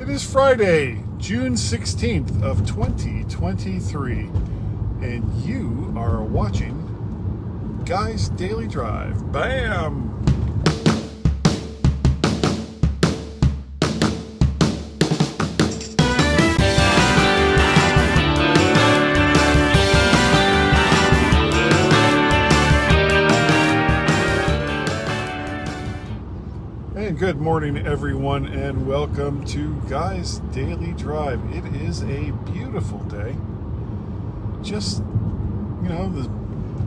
It is Friday, June 16th of 2023, and you are watching Guys Daily Drive. Bam! Good morning, everyone, and welcome to Guys Daily Drive. It is a beautiful day. Just, you know,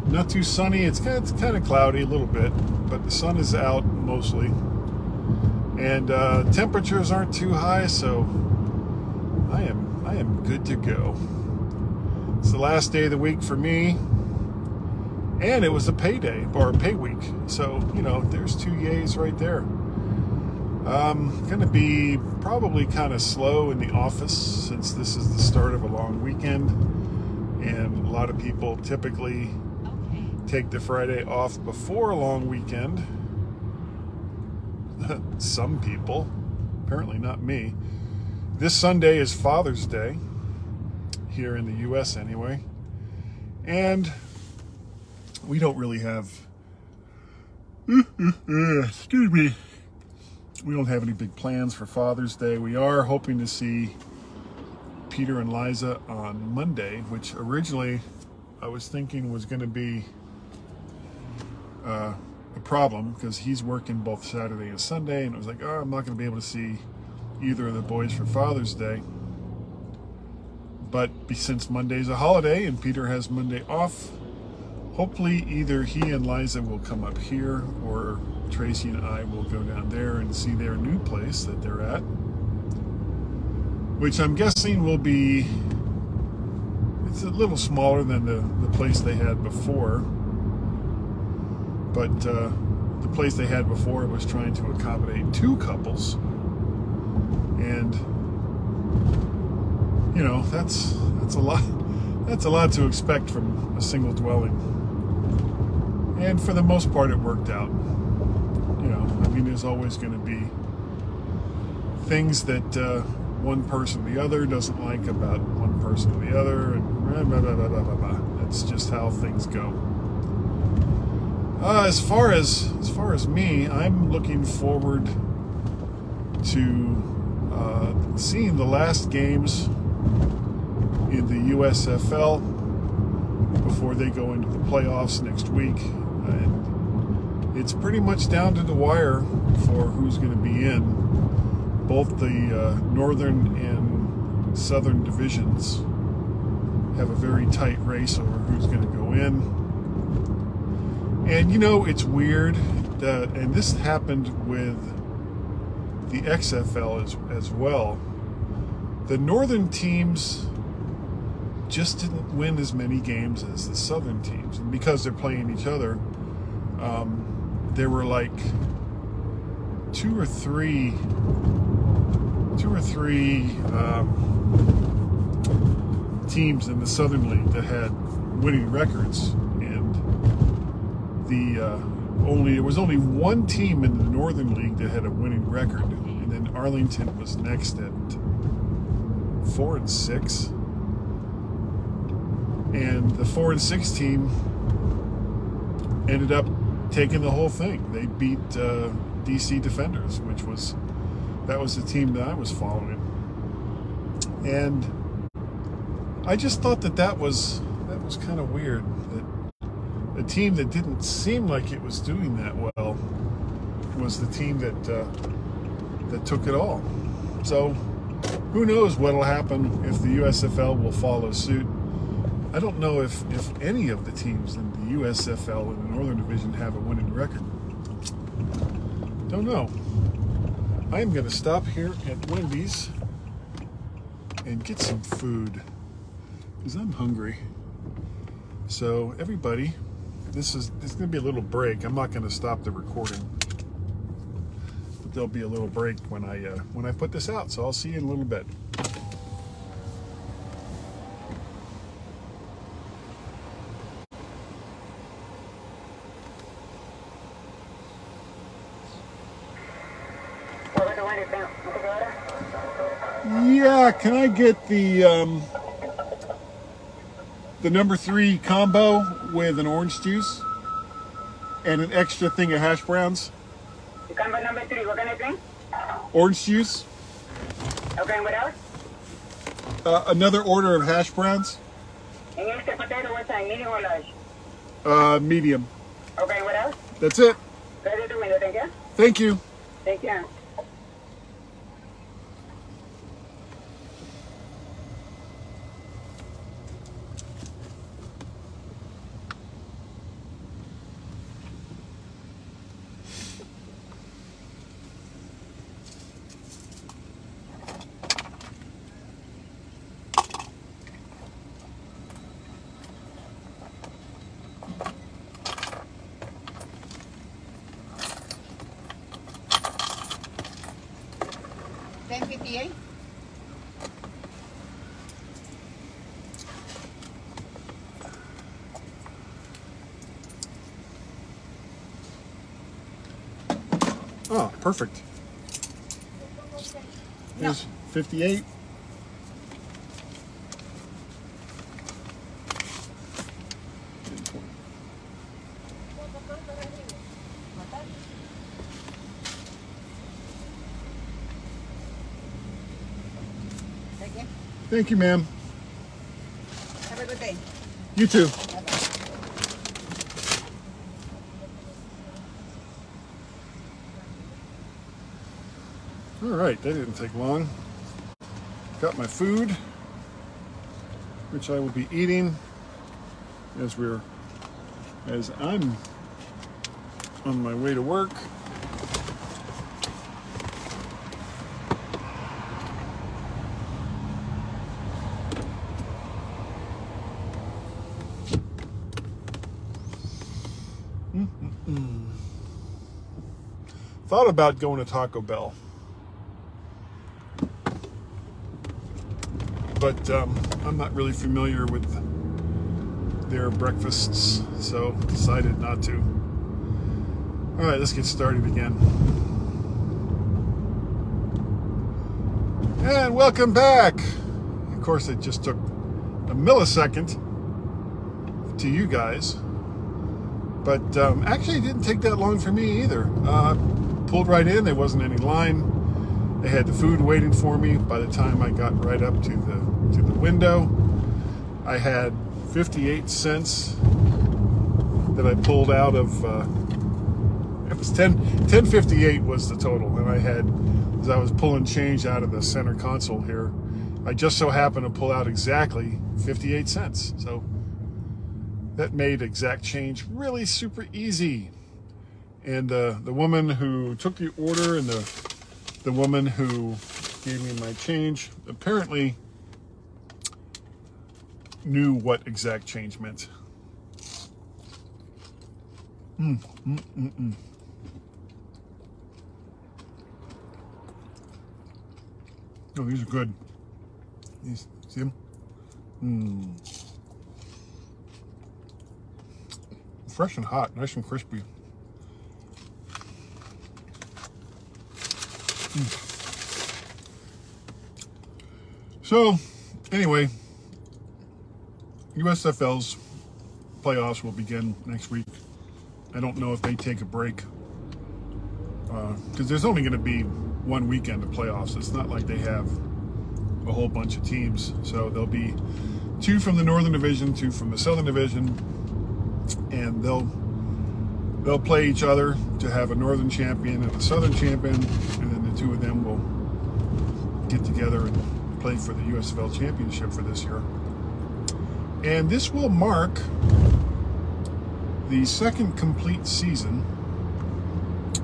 not too sunny. It's kind, of, it's kind of cloudy a little bit, but the sun is out mostly. And uh, temperatures aren't too high, so I am I am good to go. It's the last day of the week for me, and it was a payday or a pay week. So you know, there's two yays right there. Um, going to be probably kind of slow in the office since this is the start of a long weekend, and a lot of people typically take the Friday off before a long weekend. Some people, apparently not me. This Sunday is Father's Day, here in the U.S. anyway, and we don't really have. Excuse me we don't have any big plans for Father's Day. We are hoping to see Peter and Liza on Monday, which originally I was thinking was going to be uh, a problem because he's working both Saturday and Sunday, and it was like, oh, I'm not going to be able to see either of the boys for Father's Day. But since Monday's a holiday and Peter has Monday off, hopefully either he and Liza will come up here or Tracy and I will go down there and see their new place that they're at, which I'm guessing will be it's a little smaller than the, the place they had before, but uh, the place they had before was trying to accommodate two couples, and you know that's that's a lot that's a lot to expect from a single dwelling, and for the most part it worked out you know, I mean, there's always going to be things that uh, one person or the other doesn't like about one person or the other, and blah, blah, blah, blah, blah, blah. That's just how things go. Uh, as far as as far as me, I'm looking forward to uh, seeing the last games in the USFL before they go into the playoffs next week. And it's pretty much down to the wire for who's going to be in. Both the uh, northern and southern divisions have a very tight race over who's going to go in. And you know, it's weird that, and this happened with the XFL as, as well. The northern teams just didn't win as many games as the southern teams. And because they're playing each other, um, there were like two or three, two or three um, teams in the Southern League that had winning records, and the uh, only there was only one team in the Northern League that had a winning record, and then Arlington was next at four and six, and the four and six team ended up taking the whole thing. They beat uh, DC Defenders, which was that was the team that I was following, and I just thought that that was that was kind of weird that a team that didn't seem like it was doing that well was the team that uh, that took it all. So who knows what'll happen if the USFL will follow suit I don't know if, if any of the teams in the USFL in the Northern Division have a winning record. Don't know. I am going to stop here at Wendy's and get some food because I'm hungry. So everybody, this is it's going to be a little break. I'm not going to stop the recording, but there'll be a little break when I uh, when I put this out. So I'll see you in a little bit. Yeah, can I get the um, the number three combo with an orange juice and an extra thing of hash browns? Combo number three, what can I drink? Orange juice, Okay, and what else? uh, another order of hash browns, And este potato, what size, medium or large? uh, medium. Okay, what else? That's it. Thank you. Thank you. Oh, perfect. There's 58. Thank you. Thank you, ma'am. Have a good day. You too. All right, that didn't take long. Got my food, which I will be eating as we're as I'm on my way to work. Thought about going to Taco Bell. But um, I'm not really familiar with their breakfasts, so decided not to. All right, let's get started again. And welcome back. Of course, it just took a millisecond to you guys. But um, actually, it didn't take that long for me either. Uh, pulled right in. There wasn't any line. They had the food waiting for me. By the time I got right up to the to the window, I had 58 cents that I pulled out of. Uh, it was 10 1058 was the total, and I had as I was pulling change out of the center console here. I just so happened to pull out exactly 58 cents. So that made exact change really super easy. And uh, the woman who took the order and the the woman who gave me my change apparently knew what exact change meant. Mm, mm, mm, mm. Oh, these are good. These, see them? Mmm. fresh and hot, nice and crispy. Mm. So, anyway, USFL's playoffs will begin next week. I don't know if they take a break because uh, there's only going to be one weekend of playoffs. It's not like they have a whole bunch of teams. So there'll be two from the Northern Division, two from the Southern Division, and they'll they'll play each other to have a northern champion and a southern champion, and then the two of them will get together and play for the USFL championship for this year. And this will mark the second complete season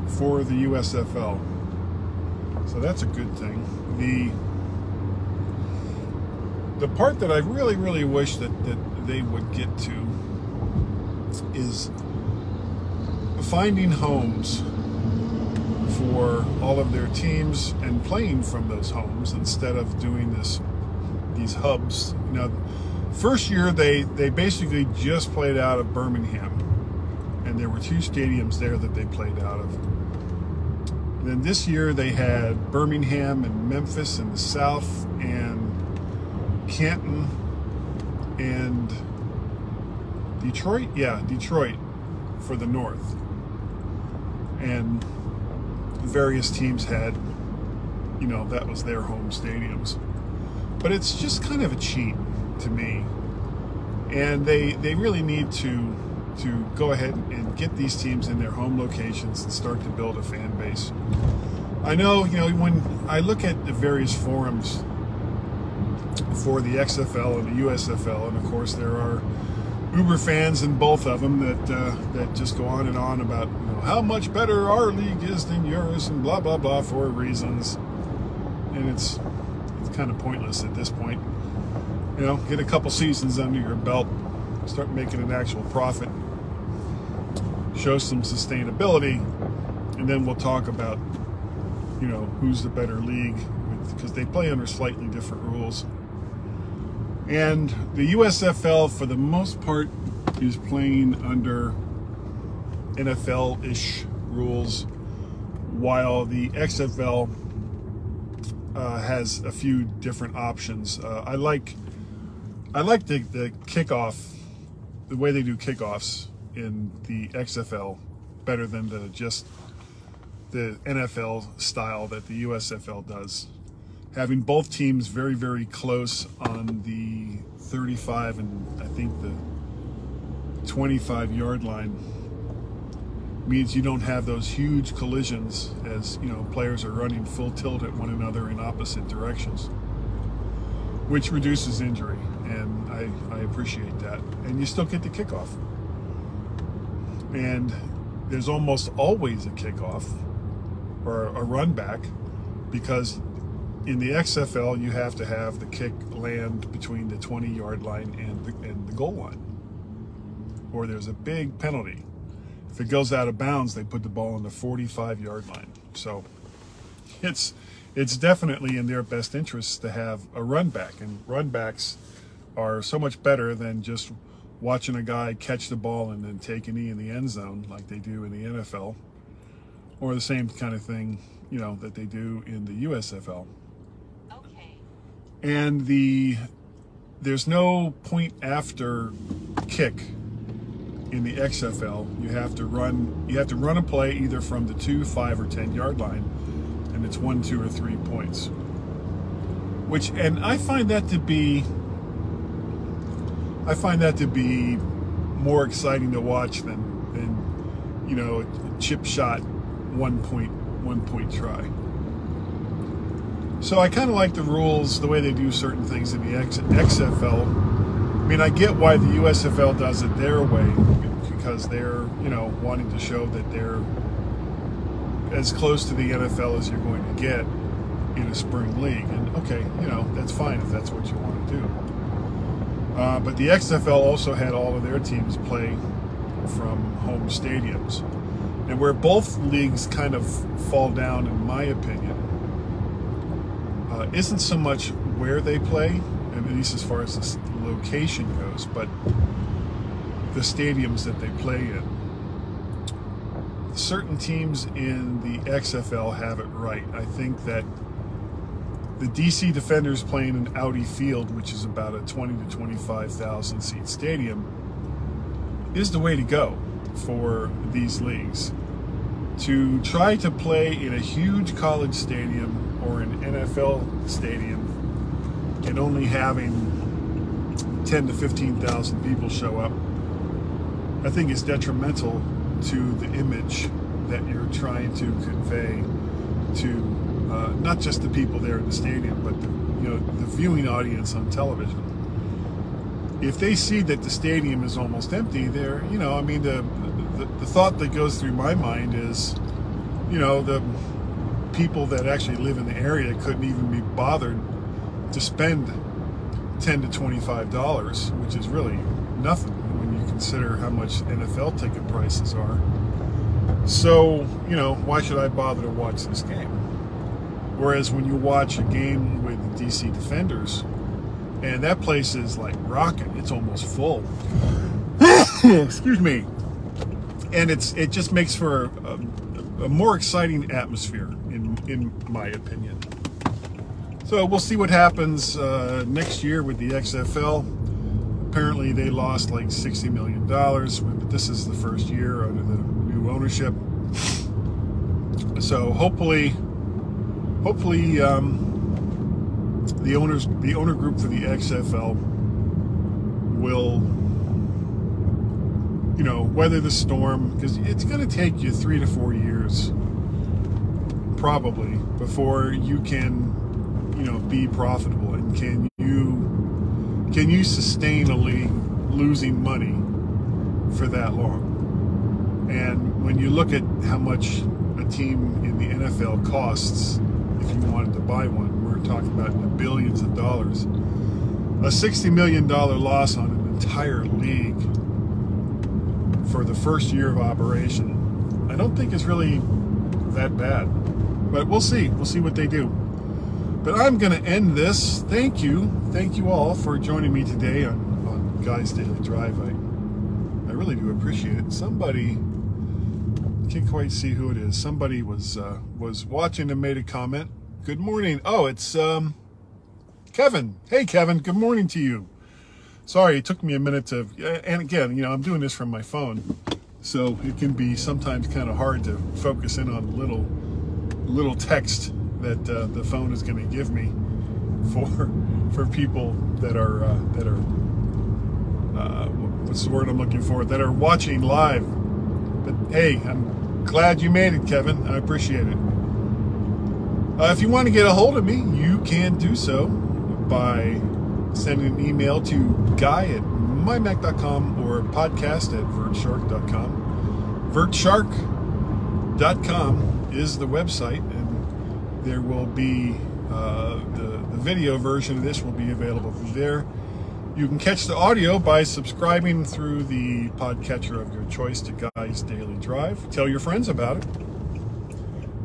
for the USFL. So that's a good thing. The the part that I really, really wish that, that they would get to is finding homes for all of their teams and playing from those homes instead of doing this these hubs. You know, first year they they basically just played out of Birmingham, and there were two stadiums there that they played out of. then this year they had Birmingham and Memphis in the south, and Canton and Detroit. Yeah, Detroit for the north. And various teams had, you know, that was their home stadiums. But it's just kind of a cheat to me. And they they really need to to go ahead and get these teams in their home locations and start to build a fan base. I know, you know, when I look at the various forums for the XFL and the USFL, and of course there are Uber fans in both of them that uh, that just go on and on about you know, how much better our league is than yours and blah blah blah for reasons, and it's it's kind of pointless at this point. You know, get a couple seasons under your belt, start making an actual profit, show some sustainability, and then we'll talk about you know who's the better league because they play under slightly different rules. And the USFL, for the most part, is playing under NFL ish rules, while the XFL uh, has a few different options. Uh, I like I like the, the kickoff, the way they do kickoffs in the XFL better than the just the NFL style that the USFL does. Having both teams very, very close on the 35 and I think the 25 yard line means you don't have those huge collisions as you know players are running full tilt at one another in opposite directions which reduces injury and I, I appreciate that and you still get the kickoff and there's almost always a kickoff or a run back because in the XFL, you have to have the kick land between the 20 yard line and the, and the goal line, or there's a big penalty. If it goes out of bounds, they put the ball on the 45 yard line. So it's it's definitely in their best interest to have a run back, and run backs are so much better than just watching a guy catch the ball and then take a knee in the end zone like they do in the NFL, or the same kind of thing, you know, that they do in the USFL Okay. and the there's no point after kick in the XFL. You have to run you have to run a play either from the two, five, or ten yard line, and it's one, two, or three points. Which and I find that to be I find that to be more exciting to watch than than you know a chip shot one point one point try. So I kind of like the rules, the way they do certain things in the X- XFL. I mean, I get why the USFL does it their way because they're, you know, wanting to show that they're as close to the NFL as you're going to get in a spring league. And okay, you know, that's fine if that's what you want to do. Uh, but the XFL also had all of their teams play from home stadiums. And where both leagues kind of fall down, in my opinion, uh, isn't so much where they play, at least as far as the location goes, but the stadiums that they play in. Certain teams in the XFL have it right. I think that the DC Defenders playing in Audi Field, which is about a 20 to 25,000 seat stadium, is the way to go for these leagues. To try to play in a huge college stadium or an NFL stadium and only having 10 to 15,000 people show up, I think is detrimental to the image that you're trying to convey to uh, not just the people there in the stadium, but the, you know the viewing audience on television. If they see that the stadium is almost empty, they're you know I mean the, the the thought that goes through my mind is, you know the people that actually live in the area couldn't even be bothered to spend 10 to 25 dollars which is really nothing when you consider how much NFL ticket prices are so you know why should I bother to watch this game whereas when you watch a game with the DC Defenders and that place is like rocking it's almost full excuse me and it's it just makes for a, a more exciting atmosphere, in in my opinion. So we'll see what happens uh, next year with the XFL. Apparently, they lost like sixty million dollars. But this is the first year under the new ownership. So hopefully, hopefully, um, the owners, the owner group for the XFL, will, you know, weather the storm because it's going to take you three to four years, probably, before you can, you know, be profitable and can you can you sustain a league losing money for that long? And when you look at how much a team in the NFL costs, if you wanted to buy one, we're talking about billions of dollars. A $60 million loss on an entire league for the first year of operation, I don't think is really that bad. But we'll see. We'll see what they do. But I'm going to end this. Thank you. Thank you all for joining me today on, on Guy's Daily Drive. I, I really do appreciate it. Somebody can't quite see who it is. Somebody was uh, was watching and made a comment. Good morning. Oh, it's um, Kevin. Hey, Kevin. Good morning to you. Sorry, it took me a minute to. And again, you know, I'm doing this from my phone, so it can be sometimes kind of hard to focus in on little little text that uh, the phone is going to give me for for people that are uh, that are uh, what's the word I'm looking for that are watching live. But hey, I'm glad you made it, Kevin. I appreciate it. Uh, if you want to get a hold of me, you can do so by sending an email to guy at mymac.com or podcast at vertshark.com. Vertshark.com is the website, and there will be uh, the, the video version of this will be available there. You can catch the audio by subscribing through the podcatcher of your choice to Guy's Daily Drive. Tell your friends about it.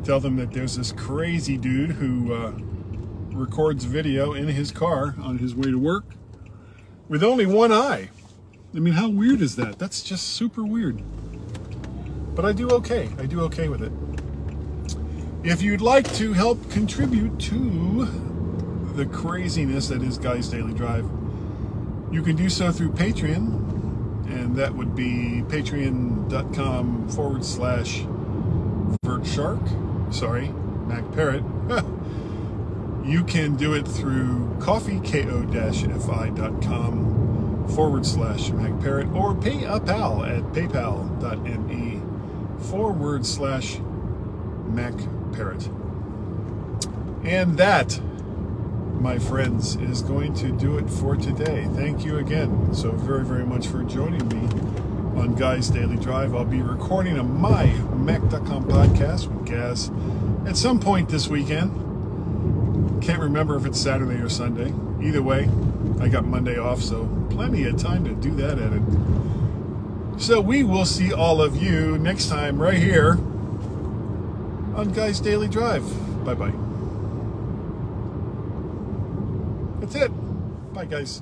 Tell them that there's this crazy dude who uh, records video in his car on his way to work with only one eye. I mean, how weird is that? That's just super weird. But I do okay. I do okay with it. If you'd like to help contribute to the craziness that is Guy's Daily Drive, you can do so through Patreon, and that would be patreon.com forward slash vertshark. Sorry, Mac Parrot. you can do it through coffeeko-fi.com forward slash Mac Parrot or PayPal at paypal.me forward slash Mac Parrot. And that my friends, is going to do it for today. Thank you again so very, very much for joining me on Guy's Daily Drive. I'll be recording a My Mac.com podcast with Gaz at some point this weekend. Can't remember if it's Saturday or Sunday. Either way, I got Monday off, so plenty of time to do that edit. So we will see all of you next time right here on Guy's Daily Drive. Bye bye. That's it. Bye, guys.